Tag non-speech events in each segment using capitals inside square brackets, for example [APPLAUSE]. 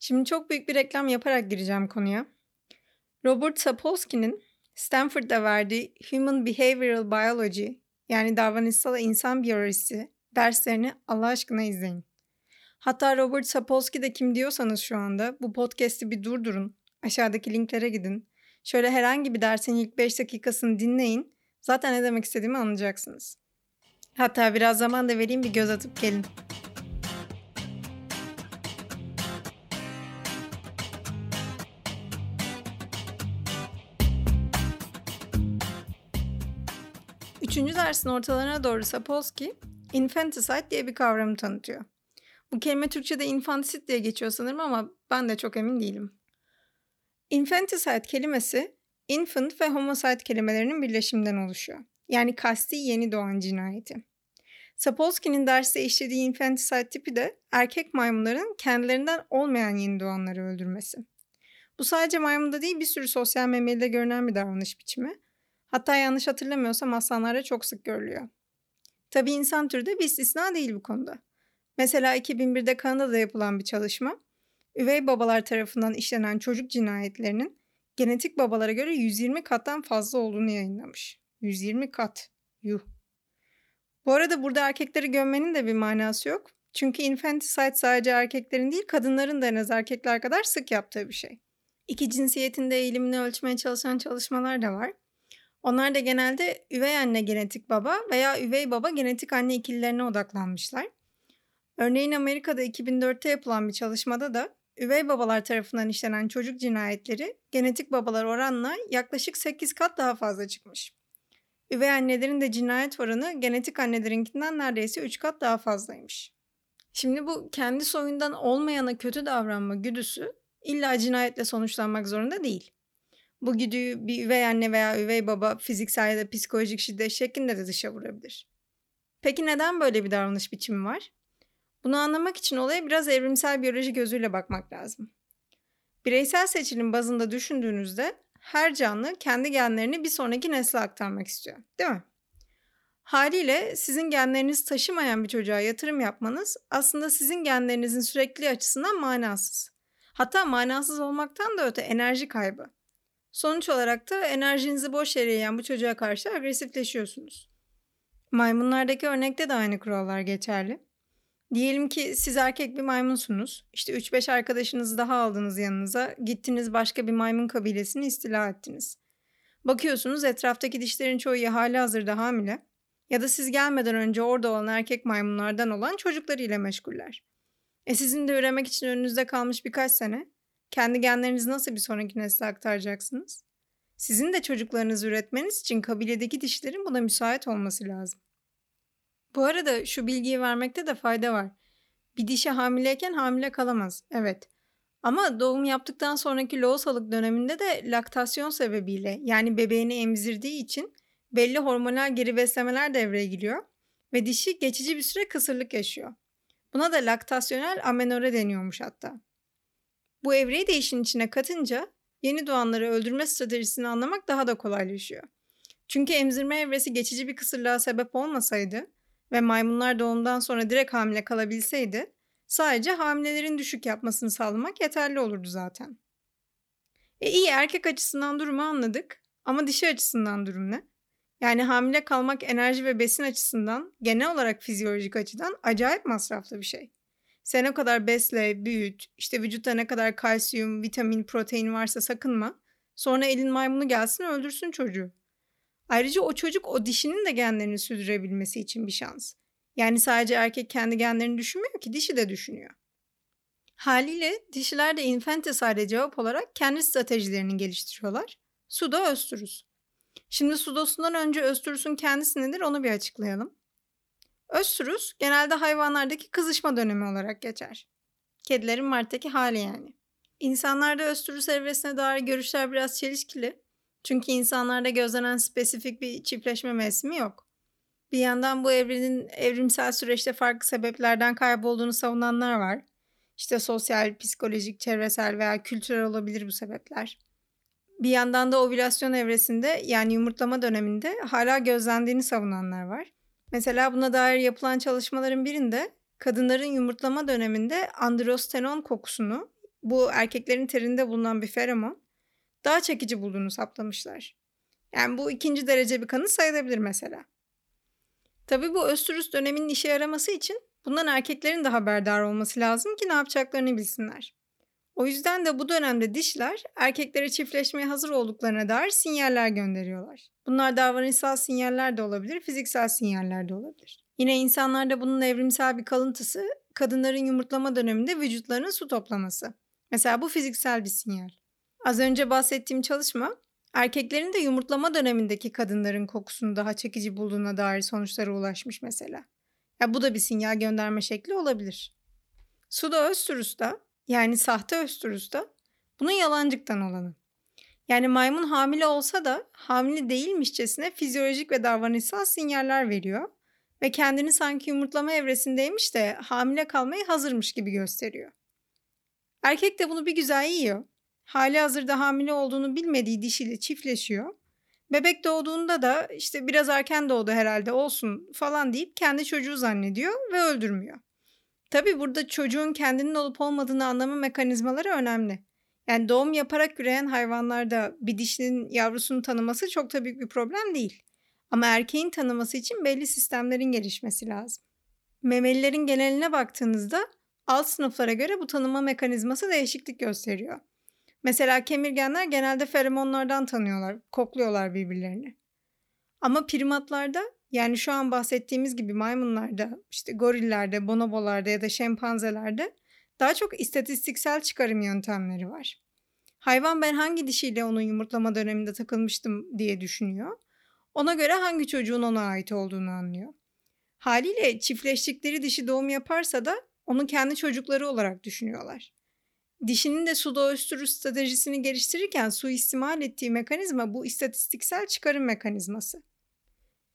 Şimdi çok büyük bir reklam yaparak gireceğim konuya. Robert Sapolsky'nin Stanford'da verdiği Human Behavioral Biology yani davranışsal insan biyolojisi derslerini Allah aşkına izleyin. Hatta Robert Sapolsky de kim diyorsanız şu anda bu podcast'i bir durdurun. Aşağıdaki linklere gidin. Şöyle herhangi bir dersin ilk 5 dakikasını dinleyin. Zaten ne demek istediğimi anlayacaksınız. Hatta biraz zaman da vereyim bir göz atıp gelin. Üçüncü dersin ortalarına doğru Sapolsky, infanticide diye bir kavramı tanıtıyor. Bu kelime Türkçe'de infantisit diye geçiyor sanırım ama ben de çok emin değilim. Infanticide kelimesi infant ve homicide kelimelerinin birleşiminden oluşuyor. Yani kasti yeni doğan cinayeti. Sapolsky'nin derste işlediği infanticide tipi de erkek maymunların kendilerinden olmayan yeni doğanları öldürmesi. Bu sadece maymunda değil bir sürü sosyal memelide görünen bir davranış biçimi. Hatta yanlış hatırlamıyorsam aslanlarda çok sık görülüyor. Tabii insan türü de bir istisna değil bu konuda. Mesela 2001'de Kanada'da yapılan bir çalışma, üvey babalar tarafından işlenen çocuk cinayetlerinin genetik babalara göre 120 kattan fazla olduğunu yayınlamış. 120 kat. Yuh. Bu arada burada erkekleri gömmenin de bir manası yok. Çünkü infanticide sadece erkeklerin değil kadınların da en az erkekler kadar sık yaptığı bir şey. İki cinsiyetin de eğilimini ölçmeye çalışan çalışmalar da var. Onlar da genelde üvey anne genetik baba veya üvey baba genetik anne ikililerine odaklanmışlar. Örneğin Amerika'da 2004'te yapılan bir çalışmada da üvey babalar tarafından işlenen çocuk cinayetleri genetik babalar oranla yaklaşık 8 kat daha fazla çıkmış. Üvey annelerin de cinayet oranı genetik annelerinkinden neredeyse 3 kat daha fazlaymış. Şimdi bu kendi soyundan olmayana kötü davranma güdüsü illa cinayetle sonuçlanmak zorunda değil. Bu güdüyü bir üvey anne veya üvey baba fiziksel ya da psikolojik şiddet şeklinde de dışa vurabilir. Peki neden böyle bir davranış biçimi var? Bunu anlamak için olaya biraz evrimsel biyoloji gözüyle bakmak lazım. Bireysel seçilim bazında düşündüğünüzde her canlı kendi genlerini bir sonraki nesle aktarmak istiyor, değil mi? Haliyle sizin genlerinizi taşımayan bir çocuğa yatırım yapmanız aslında sizin genlerinizin sürekli açısından manasız. Hatta manasız olmaktan da öte enerji kaybı. Sonuç olarak da enerjinizi boş yere yiyen bu çocuğa karşı agresifleşiyorsunuz. Maymunlardaki örnekte de aynı kurallar geçerli. Diyelim ki siz erkek bir maymunsunuz. İşte 3-5 arkadaşınızı daha aldınız yanınıza. Gittiniz başka bir maymun kabilesini istila ettiniz. Bakıyorsunuz etraftaki dişlerin çoğu ya hali hazırda hamile ya da siz gelmeden önce orada olan erkek maymunlardan olan çocuklarıyla meşguller. E sizin de üremek için önünüzde kalmış birkaç sene. Kendi genlerinizi nasıl bir sonraki nesle aktaracaksınız? Sizin de çocuklarınızı üretmeniz için kabiledeki dişlerin buna müsait olması lazım. Bu arada şu bilgiyi vermekte de fayda var. Bir dişi hamileyken hamile kalamaz. Evet. Ama doğum yaptıktan sonraki loğusalık döneminde de laktasyon sebebiyle yani bebeğini emzirdiği için belli hormonal geri beslemeler devreye giriyor ve dişi geçici bir süre kısırlık yaşıyor. Buna da laktasyonel amenore deniyormuş hatta. Bu evreyi de işin içine katınca yeni doğanları öldürme stratejisini anlamak daha da kolaylaşıyor. Çünkü emzirme evresi geçici bir kısırlığa sebep olmasaydı ve maymunlar doğumdan sonra direkt hamile kalabilseydi sadece hamilelerin düşük yapmasını sağlamak yeterli olurdu zaten. E iyi erkek açısından durumu anladık ama dişi açısından durum ne? Yani hamile kalmak enerji ve besin açısından genel olarak fizyolojik açıdan acayip masraflı bir şey. Sen o kadar besle, büyüt, işte vücutta ne kadar kalsiyum, vitamin, protein varsa sakınma. Sonra elin maymunu gelsin öldürsün çocuğu. Ayrıca o çocuk o dişinin de genlerini sürdürebilmesi için bir şans. Yani sadece erkek kendi genlerini düşünmüyor ki dişi de düşünüyor. Haliyle dişiler de infanticide cevap olarak kendi stratejilerini geliştiriyorlar. Suda östürüz. Şimdi sudosundan önce östürüsün kendisi nedir onu bir açıklayalım. Östrus genelde hayvanlardaki kızışma dönemi olarak geçer. Kedilerin Mart'taki hali yani. İnsanlarda östrus evresine dair görüşler biraz çelişkili. Çünkü insanlarda gözlenen spesifik bir çiftleşme mevsimi yok. Bir yandan bu evrenin evrimsel süreçte farklı sebeplerden kaybolduğunu savunanlar var. İşte sosyal, psikolojik, çevresel veya kültürel olabilir bu sebepler. Bir yandan da ovülasyon evresinde yani yumurtlama döneminde hala gözlendiğini savunanlar var. Mesela buna dair yapılan çalışmaların birinde kadınların yumurtlama döneminde androstenon kokusunu bu erkeklerin terinde bulunan bir feromon daha çekici bulduğunu saptamışlar. Yani bu ikinci derece bir kanıt sayılabilir mesela. Tabii bu östrüs döneminin işe yaraması için bundan erkeklerin de haberdar olması lazım ki ne yapacaklarını bilsinler. O yüzden de bu dönemde dişler erkeklere çiftleşmeye hazır olduklarına dair sinyaller gönderiyorlar. Bunlar davranışsal sinyaller de olabilir, fiziksel sinyaller de olabilir. Yine insanlarda bunun evrimsel bir kalıntısı kadınların yumurtlama döneminde vücutlarının su toplaması. Mesela bu fiziksel bir sinyal. Az önce bahsettiğim çalışma erkeklerin de yumurtlama dönemindeki kadınların kokusunu daha çekici bulduğuna dair sonuçlara ulaşmış mesela. Ya bu da bir sinyal gönderme şekli olabilir. Suda östrüsta yani sahte östrüsta bunun yalancıktan olanı. Yani maymun hamile olsa da hamile değilmişçesine fizyolojik ve davranışsal sinyaller veriyor ve kendini sanki yumurtlama evresindeymiş de hamile kalmaya hazırmış gibi gösteriyor. Erkek de bunu bir güzel yiyor. Hali hazırda hamile olduğunu bilmediği dişiyle çiftleşiyor. Bebek doğduğunda da işte biraz erken doğdu herhalde olsun falan deyip kendi çocuğu zannediyor ve öldürmüyor. Tabii burada çocuğun kendinin olup olmadığını anlama mekanizmaları önemli. Yani doğum yaparak üreyen hayvanlarda bir dişinin yavrusunu tanıması çok da büyük bir problem değil. Ama erkeğin tanıması için belli sistemlerin gelişmesi lazım. Memelilerin geneline baktığınızda alt sınıflara göre bu tanıma mekanizması değişiklik gösteriyor. Mesela kemirgenler genelde feromonlardan tanıyorlar, kokluyorlar birbirlerini. Ama primatlarda yani şu an bahsettiğimiz gibi maymunlarda, işte gorillerde, bonobolarda ya da şempanzelerde daha çok istatistiksel çıkarım yöntemleri var. Hayvan ben hangi dişiyle onun yumurtlama döneminde takılmıştım diye düşünüyor. Ona göre hangi çocuğun ona ait olduğunu anlıyor. Haliyle çiftleştikleri dişi doğum yaparsa da onu kendi çocukları olarak düşünüyorlar. Dişinin de suda östürü stratejisini geliştirirken suistimal ettiği mekanizma bu istatistiksel çıkarım mekanizması.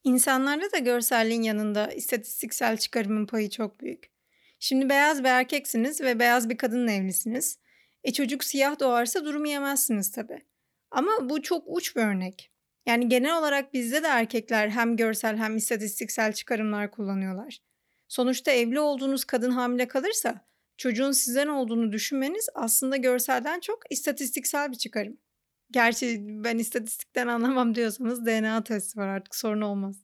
İnsanlarda da görselliğin yanında istatistiksel çıkarımın payı çok büyük. Şimdi beyaz bir erkeksiniz ve beyaz bir kadınla evlisiniz. E çocuk siyah doğarsa durumu yemezsiniz tabii. Ama bu çok uç bir örnek. Yani genel olarak bizde de erkekler hem görsel hem istatistiksel çıkarımlar kullanıyorlar. Sonuçta evli olduğunuz kadın hamile kalırsa çocuğun sizden olduğunu düşünmeniz aslında görselden çok istatistiksel bir çıkarım. Gerçi ben istatistikten anlamam diyorsanız DNA testi var artık sorun olmaz.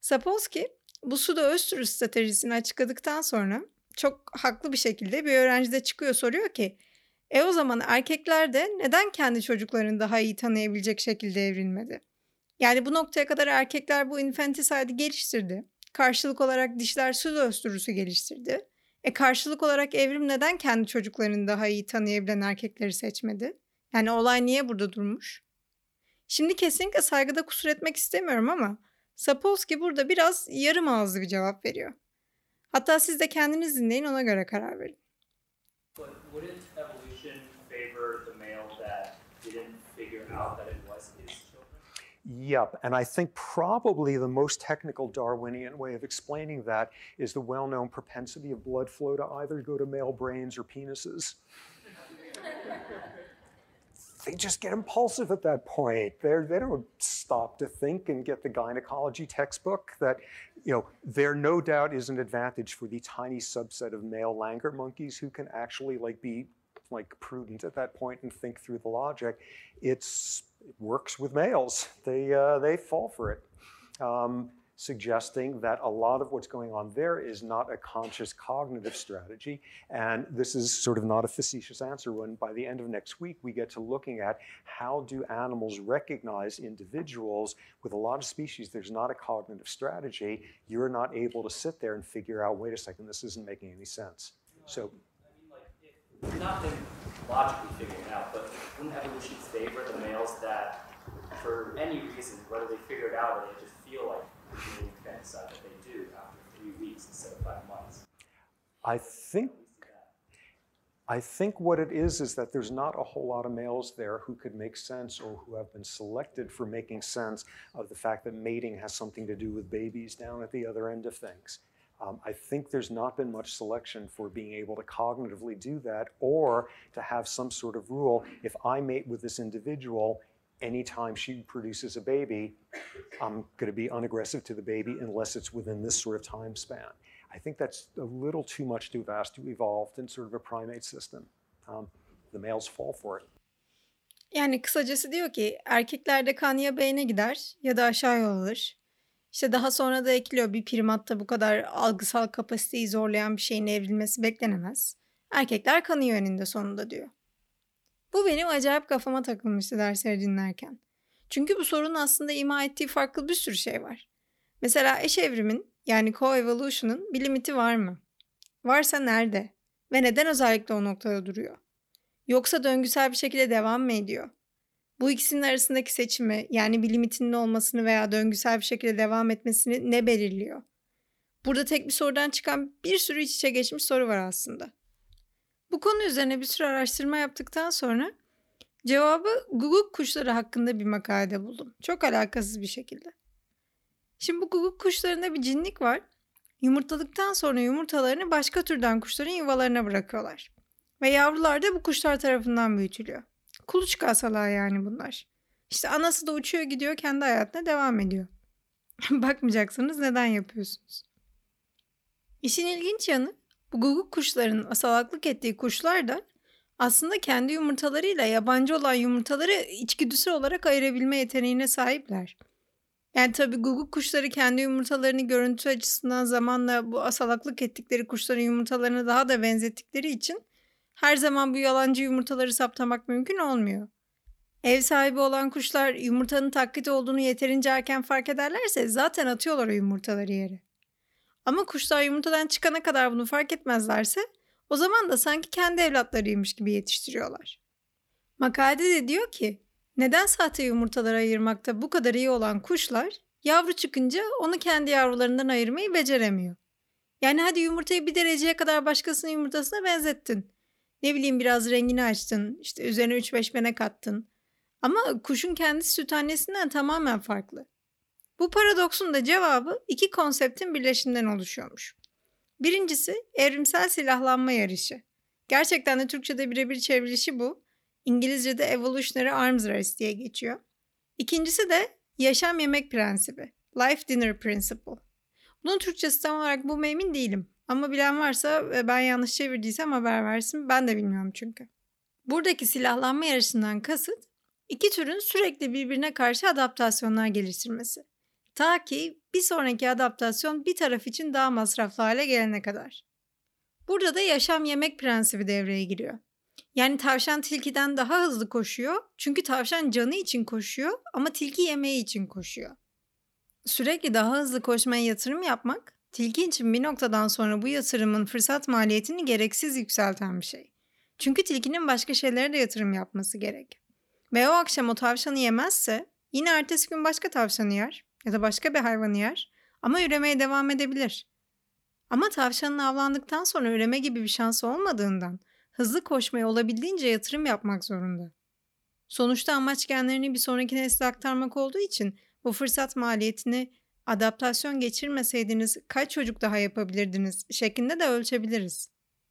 Sapolsky bu suda öz stratejisini açıkladıktan sonra çok haklı bir şekilde bir öğrenci de çıkıyor soruyor ki e o zaman erkekler de neden kendi çocuklarını daha iyi tanıyabilecek şekilde evrilmedi? Yani bu noktaya kadar erkekler bu infanticide'i geliştirdi. Karşılık olarak dişler su östürüsü geliştirdi. E karşılık olarak evrim neden kendi çocuklarını daha iyi tanıyabilen erkekleri seçmedi? Yani olay niye burada durmuş? Şimdi kesinlikle saygıda kusur etmek istemiyorum ama Sapolsky burada biraz yarım ağızlı bir cevap veriyor. Hatta siz de kendiniz dinleyin ona göre karar verin. Yep, and I think probably the most technical Darwinian way of explaining that is the well known propensity of blood flow to either go to male brains or penises. [LAUGHS] they just get impulsive at that point. They're, they don't stop to think and get the gynecology textbook that, you know, there no doubt is an advantage for the tiny subset of male langur monkeys who can actually like be like prudent at that point and think through the logic. It's, it works with males. They, uh, they fall for it. Um, suggesting that a lot of what's going on there is not a conscious cognitive strategy. And this is sort of not a facetious answer when by the end of next week we get to looking at how do animals recognize individuals with a lot of species there's not a cognitive strategy. You're not able to sit there and figure out, wait a second, this isn't making any sense. So I mean, like, not been logically figured out, but wouldn't evolution favor the males that, for any reason, whether they figure it out or they just feel like I think I think what it is is that there's not a whole lot of males there who could make sense or who have been selected for making sense of the fact that mating has something to do with babies down at the other end of things. Um, I think there's not been much selection for being able to cognitively do that or to have some sort of rule. If I mate with this individual, anytime she produces a baby, I'm going to be unaggressive to the baby unless it's within this sort of time span. I think that's a little too much too fast to evolve in sort of a primate system. um, the males fall for it. Yani kısacası diyor ki erkeklerde kan ya beyne gider ya da aşağı yol alır. İşte daha sonra da ekliyor bir primatta bu kadar algısal kapasiteyi zorlayan bir şeyin evrilmesi beklenemez. Erkekler kanıyor eninde sonunda diyor. Bu benim acayip kafama takılmıştı dersleri dinlerken. Çünkü bu sorunun aslında ima ettiği farklı bir sürü şey var. Mesela eş evrimin yani coevolution'un bir limiti var mı? Varsa nerede? Ve neden özellikle o noktada duruyor? Yoksa döngüsel bir şekilde devam mı ediyor? Bu ikisinin arasındaki seçimi yani bir limitinin olmasını veya döngüsel bir şekilde devam etmesini ne belirliyor? Burada tek bir sorudan çıkan bir sürü iç içe geçmiş soru var aslında. Bu konu üzerine bir sürü araştırma yaptıktan sonra cevabı guguk kuşları hakkında bir makalede buldum. Çok alakasız bir şekilde. Şimdi bu guguk kuşlarında bir cinlik var. Yumurtladıktan sonra yumurtalarını başka türden kuşların yuvalarına bırakıyorlar. Ve yavrular da bu kuşlar tarafından büyütülüyor. Kuluçka asalar yani bunlar. İşte anası da uçuyor gidiyor kendi hayatına devam ediyor. [LAUGHS] Bakmayacaksınız neden yapıyorsunuz. İşin ilginç yanı bu guguk kuşlarının asalaklık ettiği kuşlar da aslında kendi yumurtalarıyla yabancı olan yumurtaları içgüdüsel olarak ayırabilme yeteneğine sahipler. Yani tabii guguk kuşları kendi yumurtalarını görüntü açısından zamanla bu asalaklık ettikleri kuşların yumurtalarına daha da benzettikleri için her zaman bu yalancı yumurtaları saptamak mümkün olmuyor. Ev sahibi olan kuşlar yumurtanın taklit olduğunu yeterince erken fark ederlerse zaten atıyorlar o yumurtaları yere. Ama kuşlar yumurtadan çıkana kadar bunu fark etmezlerse o zaman da sanki kendi evlatlarıymış gibi yetiştiriyorlar. Makalede de diyor ki neden sahte yumurtaları ayırmakta bu kadar iyi olan kuşlar yavru çıkınca onu kendi yavrularından ayırmayı beceremiyor. Yani hadi yumurtayı bir dereceye kadar başkasının yumurtasına benzettin. Ne bileyim biraz rengini açtın, işte üzerine 3-5 benek attın. Ama kuşun kendisi süt annesinden tamamen farklı. Bu paradoksun da cevabı iki konseptin birleşiminden oluşuyormuş. Birincisi evrimsel silahlanma yarışı. Gerçekten de Türkçe'de birebir çevrilişi bu. İngilizce'de evolutionary arms race diye geçiyor. İkincisi de yaşam yemek prensibi. Life dinner principle. Bunun Türkçesi tam olarak bu emin değilim. Ama bilen varsa ve ben yanlış çevirdiysem haber versin. Ben de bilmiyorum çünkü. Buradaki silahlanma yarışından kasıt iki türün sürekli birbirine karşı adaptasyonlar geliştirmesi. Ta ki bir sonraki adaptasyon bir taraf için daha masraflı hale gelene kadar. Burada da yaşam yemek prensibi devreye giriyor. Yani tavşan tilkiden daha hızlı koşuyor çünkü tavşan canı için koşuyor ama tilki yemeği için koşuyor. Sürekli daha hızlı koşmaya yatırım yapmak tilki için bir noktadan sonra bu yatırımın fırsat maliyetini gereksiz yükselten bir şey. Çünkü tilkinin başka şeylere de yatırım yapması gerek. Ve o akşam o tavşanı yemezse yine ertesi gün başka tavşanı yer ya da başka bir hayvanı yer ama üremeye devam edebilir. Ama tavşanın avlandıktan sonra üreme gibi bir şansı olmadığından hızlı koşmaya olabildiğince yatırım yapmak zorunda. Sonuçta amaç genlerini bir sonraki nesle aktarmak olduğu için bu fırsat maliyetini adaptasyon geçirmeseydiniz kaç çocuk daha yapabilirdiniz şeklinde de ölçebiliriz.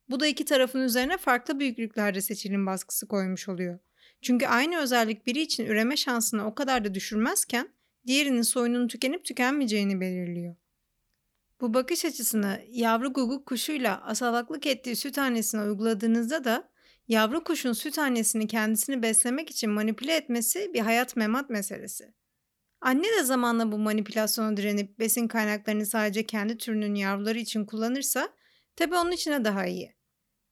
Bu da iki tarafın üzerine farklı büyüklüklerde seçilim baskısı koymuş oluyor. Çünkü aynı özellik biri için üreme şansını o kadar da düşürmezken diğerinin soyunun tükenip tükenmeyeceğini belirliyor. Bu bakış açısını yavru guguk kuşuyla asalaklık ettiği süt annesine uyguladığınızda da yavru kuşun süt annesini kendisini beslemek için manipüle etmesi bir hayat memat meselesi. Anne de zamanla bu manipülasyona direnip besin kaynaklarını sadece kendi türünün yavruları için kullanırsa tabi onun için de daha iyi.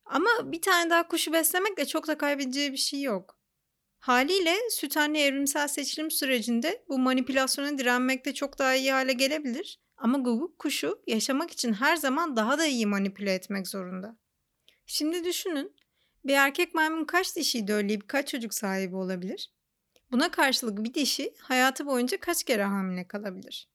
Ama bir tane daha kuşu beslemekle çok da kaybedeceği bir şey yok. Haliyle süt anne evrimsel seçilim sürecinde bu manipülasyona direnmekte çok daha iyi hale gelebilir. Ama guguk kuşu yaşamak için her zaman daha da iyi manipüle etmek zorunda. Şimdi düşünün, bir erkek maymun kaç dişiyi dölleyip kaç çocuk sahibi olabilir? Buna karşılık bir dişi hayatı boyunca kaç kere hamile kalabilir?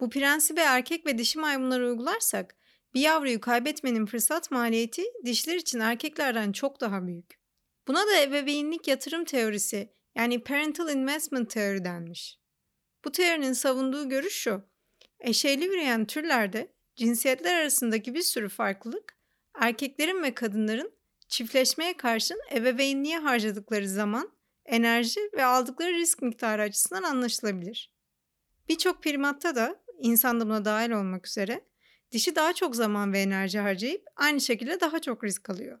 Bu prensibi erkek ve dişi maymunlara uygularsak bir yavruyu kaybetmenin fırsat maliyeti dişler için erkeklerden çok daha büyük. Buna da ebeveynlik yatırım teorisi yani parental investment teori denmiş. Bu teorinin savunduğu görüş şu. Eşeyli üreyen türlerde cinsiyetler arasındaki bir sürü farklılık erkeklerin ve kadınların çiftleşmeye karşın ebeveynliğe harcadıkları zaman, enerji ve aldıkları risk miktarı açısından anlaşılabilir. Birçok primatta da insan da buna dahil olmak üzere dişi daha çok zaman ve enerji harcayıp aynı şekilde daha çok risk alıyor.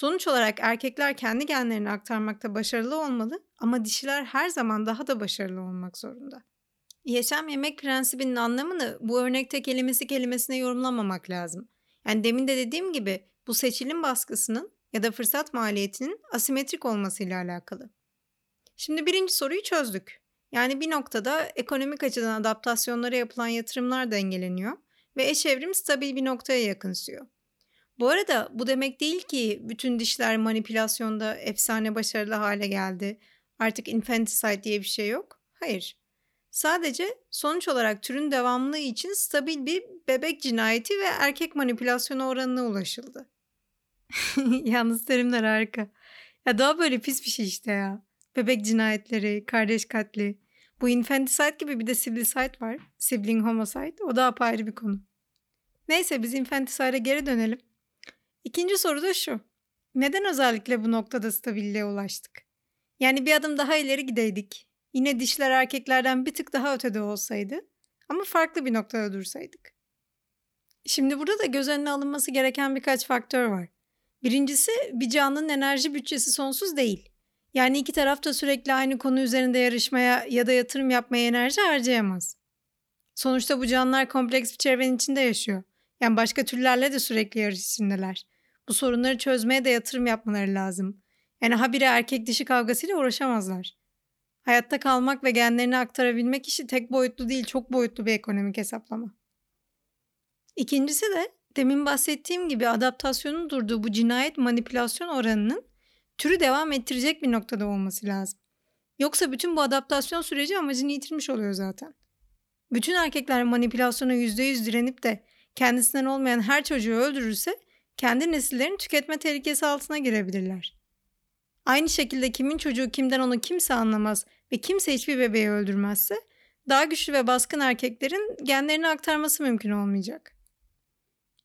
Sonuç olarak erkekler kendi genlerini aktarmakta başarılı olmalı ama dişiler her zaman daha da başarılı olmak zorunda. Yaşam yemek prensibinin anlamını bu örnekte kelimesi kelimesine yorumlamamak lazım. Yani demin de dediğim gibi bu seçilim baskısının ya da fırsat maliyetinin asimetrik olmasıyla alakalı. Şimdi birinci soruyu çözdük. Yani bir noktada ekonomik açıdan adaptasyonlara yapılan yatırımlar dengeleniyor ve eş evrim stabil bir noktaya yakınsıyor. Bu arada bu demek değil ki bütün dişler manipülasyonda efsane başarılı hale geldi. Artık infanticide diye bir şey yok. Hayır. Sadece sonuç olarak türün devamlılığı için stabil bir bebek cinayeti ve erkek manipülasyonu oranına ulaşıldı. [LAUGHS] Yalnız terimler harika. Ya daha böyle pis bir şey işte ya. Bebek cinayetleri, kardeş katli. Bu infanticide gibi bir de siblicide var. Sibling homicide. O da apayrı bir konu. Neyse biz infanticide'a geri dönelim. İkinci soru da şu. Neden özellikle bu noktada stabilliğe ulaştık? Yani bir adım daha ileri gideydik. Yine dişler erkeklerden bir tık daha ötede olsaydı ama farklı bir noktada dursaydık. Şimdi burada da göz önüne alınması gereken birkaç faktör var. Birincisi bir canlının enerji bütçesi sonsuz değil. Yani iki taraf da sürekli aynı konu üzerinde yarışmaya ya da yatırım yapmaya enerji harcayamaz. Sonuçta bu canlılar kompleks bir çevrenin içinde yaşıyor. Yani başka türlerle de sürekli yarış içindeler. Bu sorunları çözmeye de yatırım yapmaları lazım. Yani habire erkek dişi kavgasıyla uğraşamazlar. Hayatta kalmak ve genlerini aktarabilmek işi tek boyutlu değil, çok boyutlu bir ekonomik hesaplama. İkincisi de demin bahsettiğim gibi adaptasyonun durduğu bu cinayet manipülasyon oranının türü devam ettirecek bir noktada olması lazım. Yoksa bütün bu adaptasyon süreci amacını yitirmiş oluyor zaten. Bütün erkekler manipülasyona %100 direnip de kendisinden olmayan her çocuğu öldürürse kendi nesillerini tüketme tehlikesi altına girebilirler. Aynı şekilde kimin çocuğu kimden onu kimse anlamaz ve kimse hiçbir bebeği öldürmezse daha güçlü ve baskın erkeklerin genlerini aktarması mümkün olmayacak.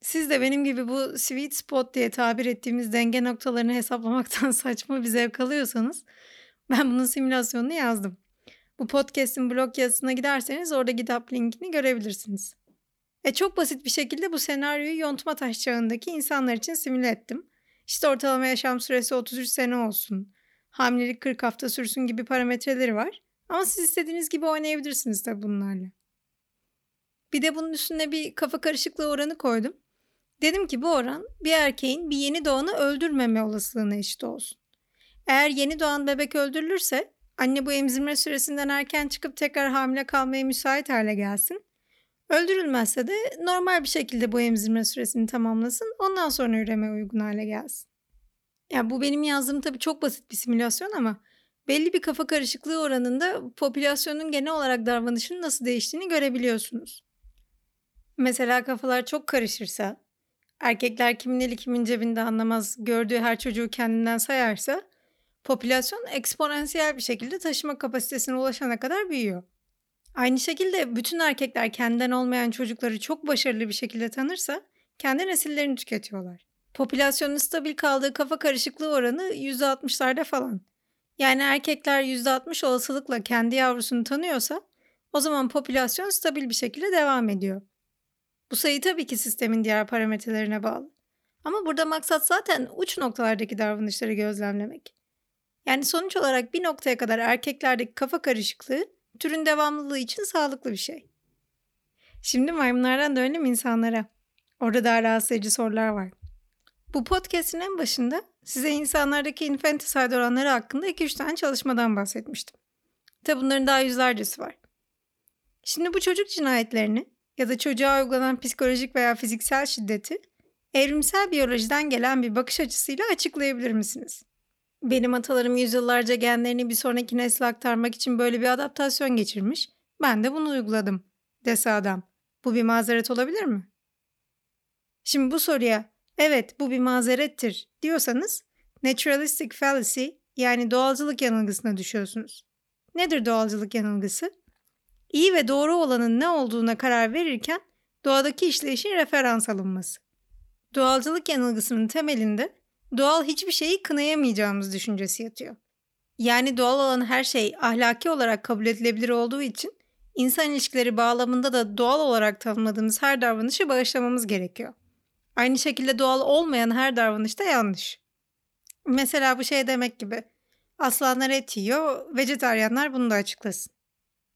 Siz de benim gibi bu sweet spot diye tabir ettiğimiz denge noktalarını hesaplamaktan [LAUGHS] saçma bir zevk alıyorsanız ben bunun simülasyonunu yazdım. Bu podcast'in blog yazısına giderseniz orada GitHub linkini görebilirsiniz. E çok basit bir şekilde bu senaryoyu yontma taş çağındaki insanlar için simüle ettim. İşte ortalama yaşam süresi 33 sene olsun. Hamilelik 40 hafta sürsün gibi parametreleri var. Ama siz istediğiniz gibi oynayabilirsiniz tabii bunlarla. Bir de bunun üstüne bir kafa karışıklığı oranı koydum. Dedim ki bu oran bir erkeğin bir yeni doğanı öldürmeme olasılığına eşit olsun. Eğer yeni doğan bebek öldürülürse anne bu emzirme süresinden erken çıkıp tekrar hamile kalmaya müsait hale gelsin. Öldürülmezse de normal bir şekilde bu emzirme süresini tamamlasın. Ondan sonra üreme uygun hale gelsin. Ya bu benim yazdığım tabii çok basit bir simülasyon ama belli bir kafa karışıklığı oranında popülasyonun genel olarak davranışının nasıl değiştiğini görebiliyorsunuz. Mesela kafalar çok karışırsa, erkekler kimin eli kimin cebinde anlamaz, gördüğü her çocuğu kendinden sayarsa, popülasyon eksponansiyel bir şekilde taşıma kapasitesine ulaşana kadar büyüyor. Aynı şekilde bütün erkekler kendinden olmayan çocukları çok başarılı bir şekilde tanırsa kendi nesillerini tüketiyorlar. Popülasyonun stabil kaldığı kafa karışıklığı oranı %60'larda falan. Yani erkekler %60 olasılıkla kendi yavrusunu tanıyorsa o zaman popülasyon stabil bir şekilde devam ediyor. Bu sayı tabii ki sistemin diğer parametrelerine bağlı. Ama burada maksat zaten uç noktalardaki davranışları gözlemlemek. Yani sonuç olarak bir noktaya kadar erkeklerdeki kafa karışıklığı türün devamlılığı için sağlıklı bir şey. Şimdi maymunlardan dönelim insanlara. Orada daha rahatsız edici sorular var. Bu podcast'in en başında size insanlardaki infanticide oranları hakkında 2-3 tane çalışmadan bahsetmiştim. Tabi bunların daha yüzlercesi var. Şimdi bu çocuk cinayetlerini ya da çocuğa uygulanan psikolojik veya fiziksel şiddeti evrimsel biyolojiden gelen bir bakış açısıyla açıklayabilir misiniz? Benim atalarım yüzyıllarca genlerini bir sonraki nesle aktarmak için böyle bir adaptasyon geçirmiş. Ben de bunu uyguladım, dese adam. Bu bir mazeret olabilir mi? Şimdi bu soruya evet bu bir mazerettir diyorsanız naturalistic fallacy yani doğalcılık yanılgısına düşüyorsunuz. Nedir doğalcılık yanılgısı? İyi ve doğru olanın ne olduğuna karar verirken doğadaki işleyişin referans alınması. Doğalcılık yanılgısının temelinde doğal hiçbir şeyi kınayamayacağımız düşüncesi yatıyor. Yani doğal olan her şey ahlaki olarak kabul edilebilir olduğu için insan ilişkileri bağlamında da doğal olarak tanımladığımız her davranışı bağışlamamız gerekiyor. Aynı şekilde doğal olmayan her davranış da yanlış. Mesela bu şey demek gibi. Aslanlar et yiyor, vejetaryenler bunu da açıklasın.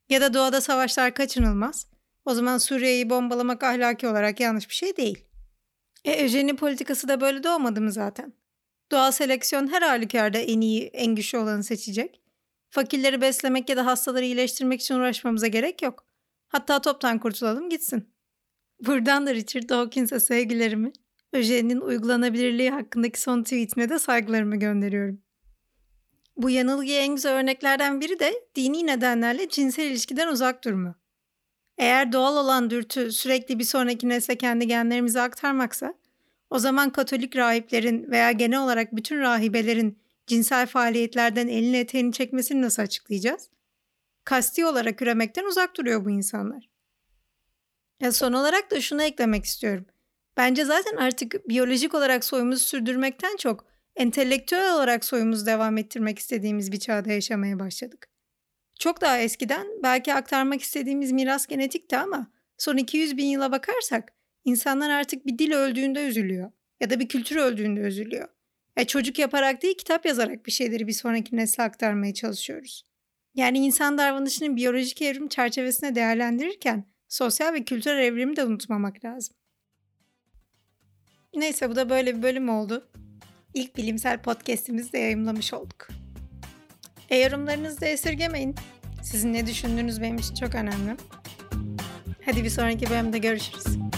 Ya da doğada savaşlar kaçınılmaz. O zaman Suriye'yi bombalamak ahlaki olarak yanlış bir şey değil. E Ejeni politikası da böyle de olmadı mı zaten? Doğal seleksiyon her halükarda en iyi, en güçlü olanı seçecek. Fakirleri beslemek ya da hastaları iyileştirmek için uğraşmamıza gerek yok. Hatta toptan kurtulalım gitsin. Buradan da Richard Dawkins'e sevgilerimi, Öjen'in uygulanabilirliği hakkındaki son tweetine de saygılarımı gönderiyorum. Bu yanılgıya en güzel örneklerden biri de dini nedenlerle cinsel ilişkiden uzak durma. Eğer doğal olan dürtü sürekli bir sonraki nesle kendi genlerimizi aktarmaksa, o zaman Katolik rahiplerin veya genel olarak bütün rahibelerin cinsel faaliyetlerden elini eteğini çekmesini nasıl açıklayacağız? Kasti olarak üremekten uzak duruyor bu insanlar. Ya son olarak da şunu eklemek istiyorum. Bence zaten artık biyolojik olarak soyumuzu sürdürmekten çok entelektüel olarak soyumuzu devam ettirmek istediğimiz bir çağda yaşamaya başladık. Çok daha eskiden belki aktarmak istediğimiz miras genetikti ama son 200 bin yıla bakarsak insanlar artık bir dil öldüğünde üzülüyor ya da bir kültür öldüğünde üzülüyor. E çocuk yaparak değil kitap yazarak bir şeyleri bir sonraki nesle aktarmaya çalışıyoruz. Yani insan davranışını biyolojik evrim çerçevesinde değerlendirirken sosyal ve kültürel evrimi de unutmamak lazım. Neyse bu da böyle bir bölüm oldu. İlk bilimsel podcast'imizi de yayımlamış olduk. E yorumlarınızı da esirgemeyin. Sizin ne düşündüğünüz benim için çok önemli. Hadi bir sonraki bölümde görüşürüz.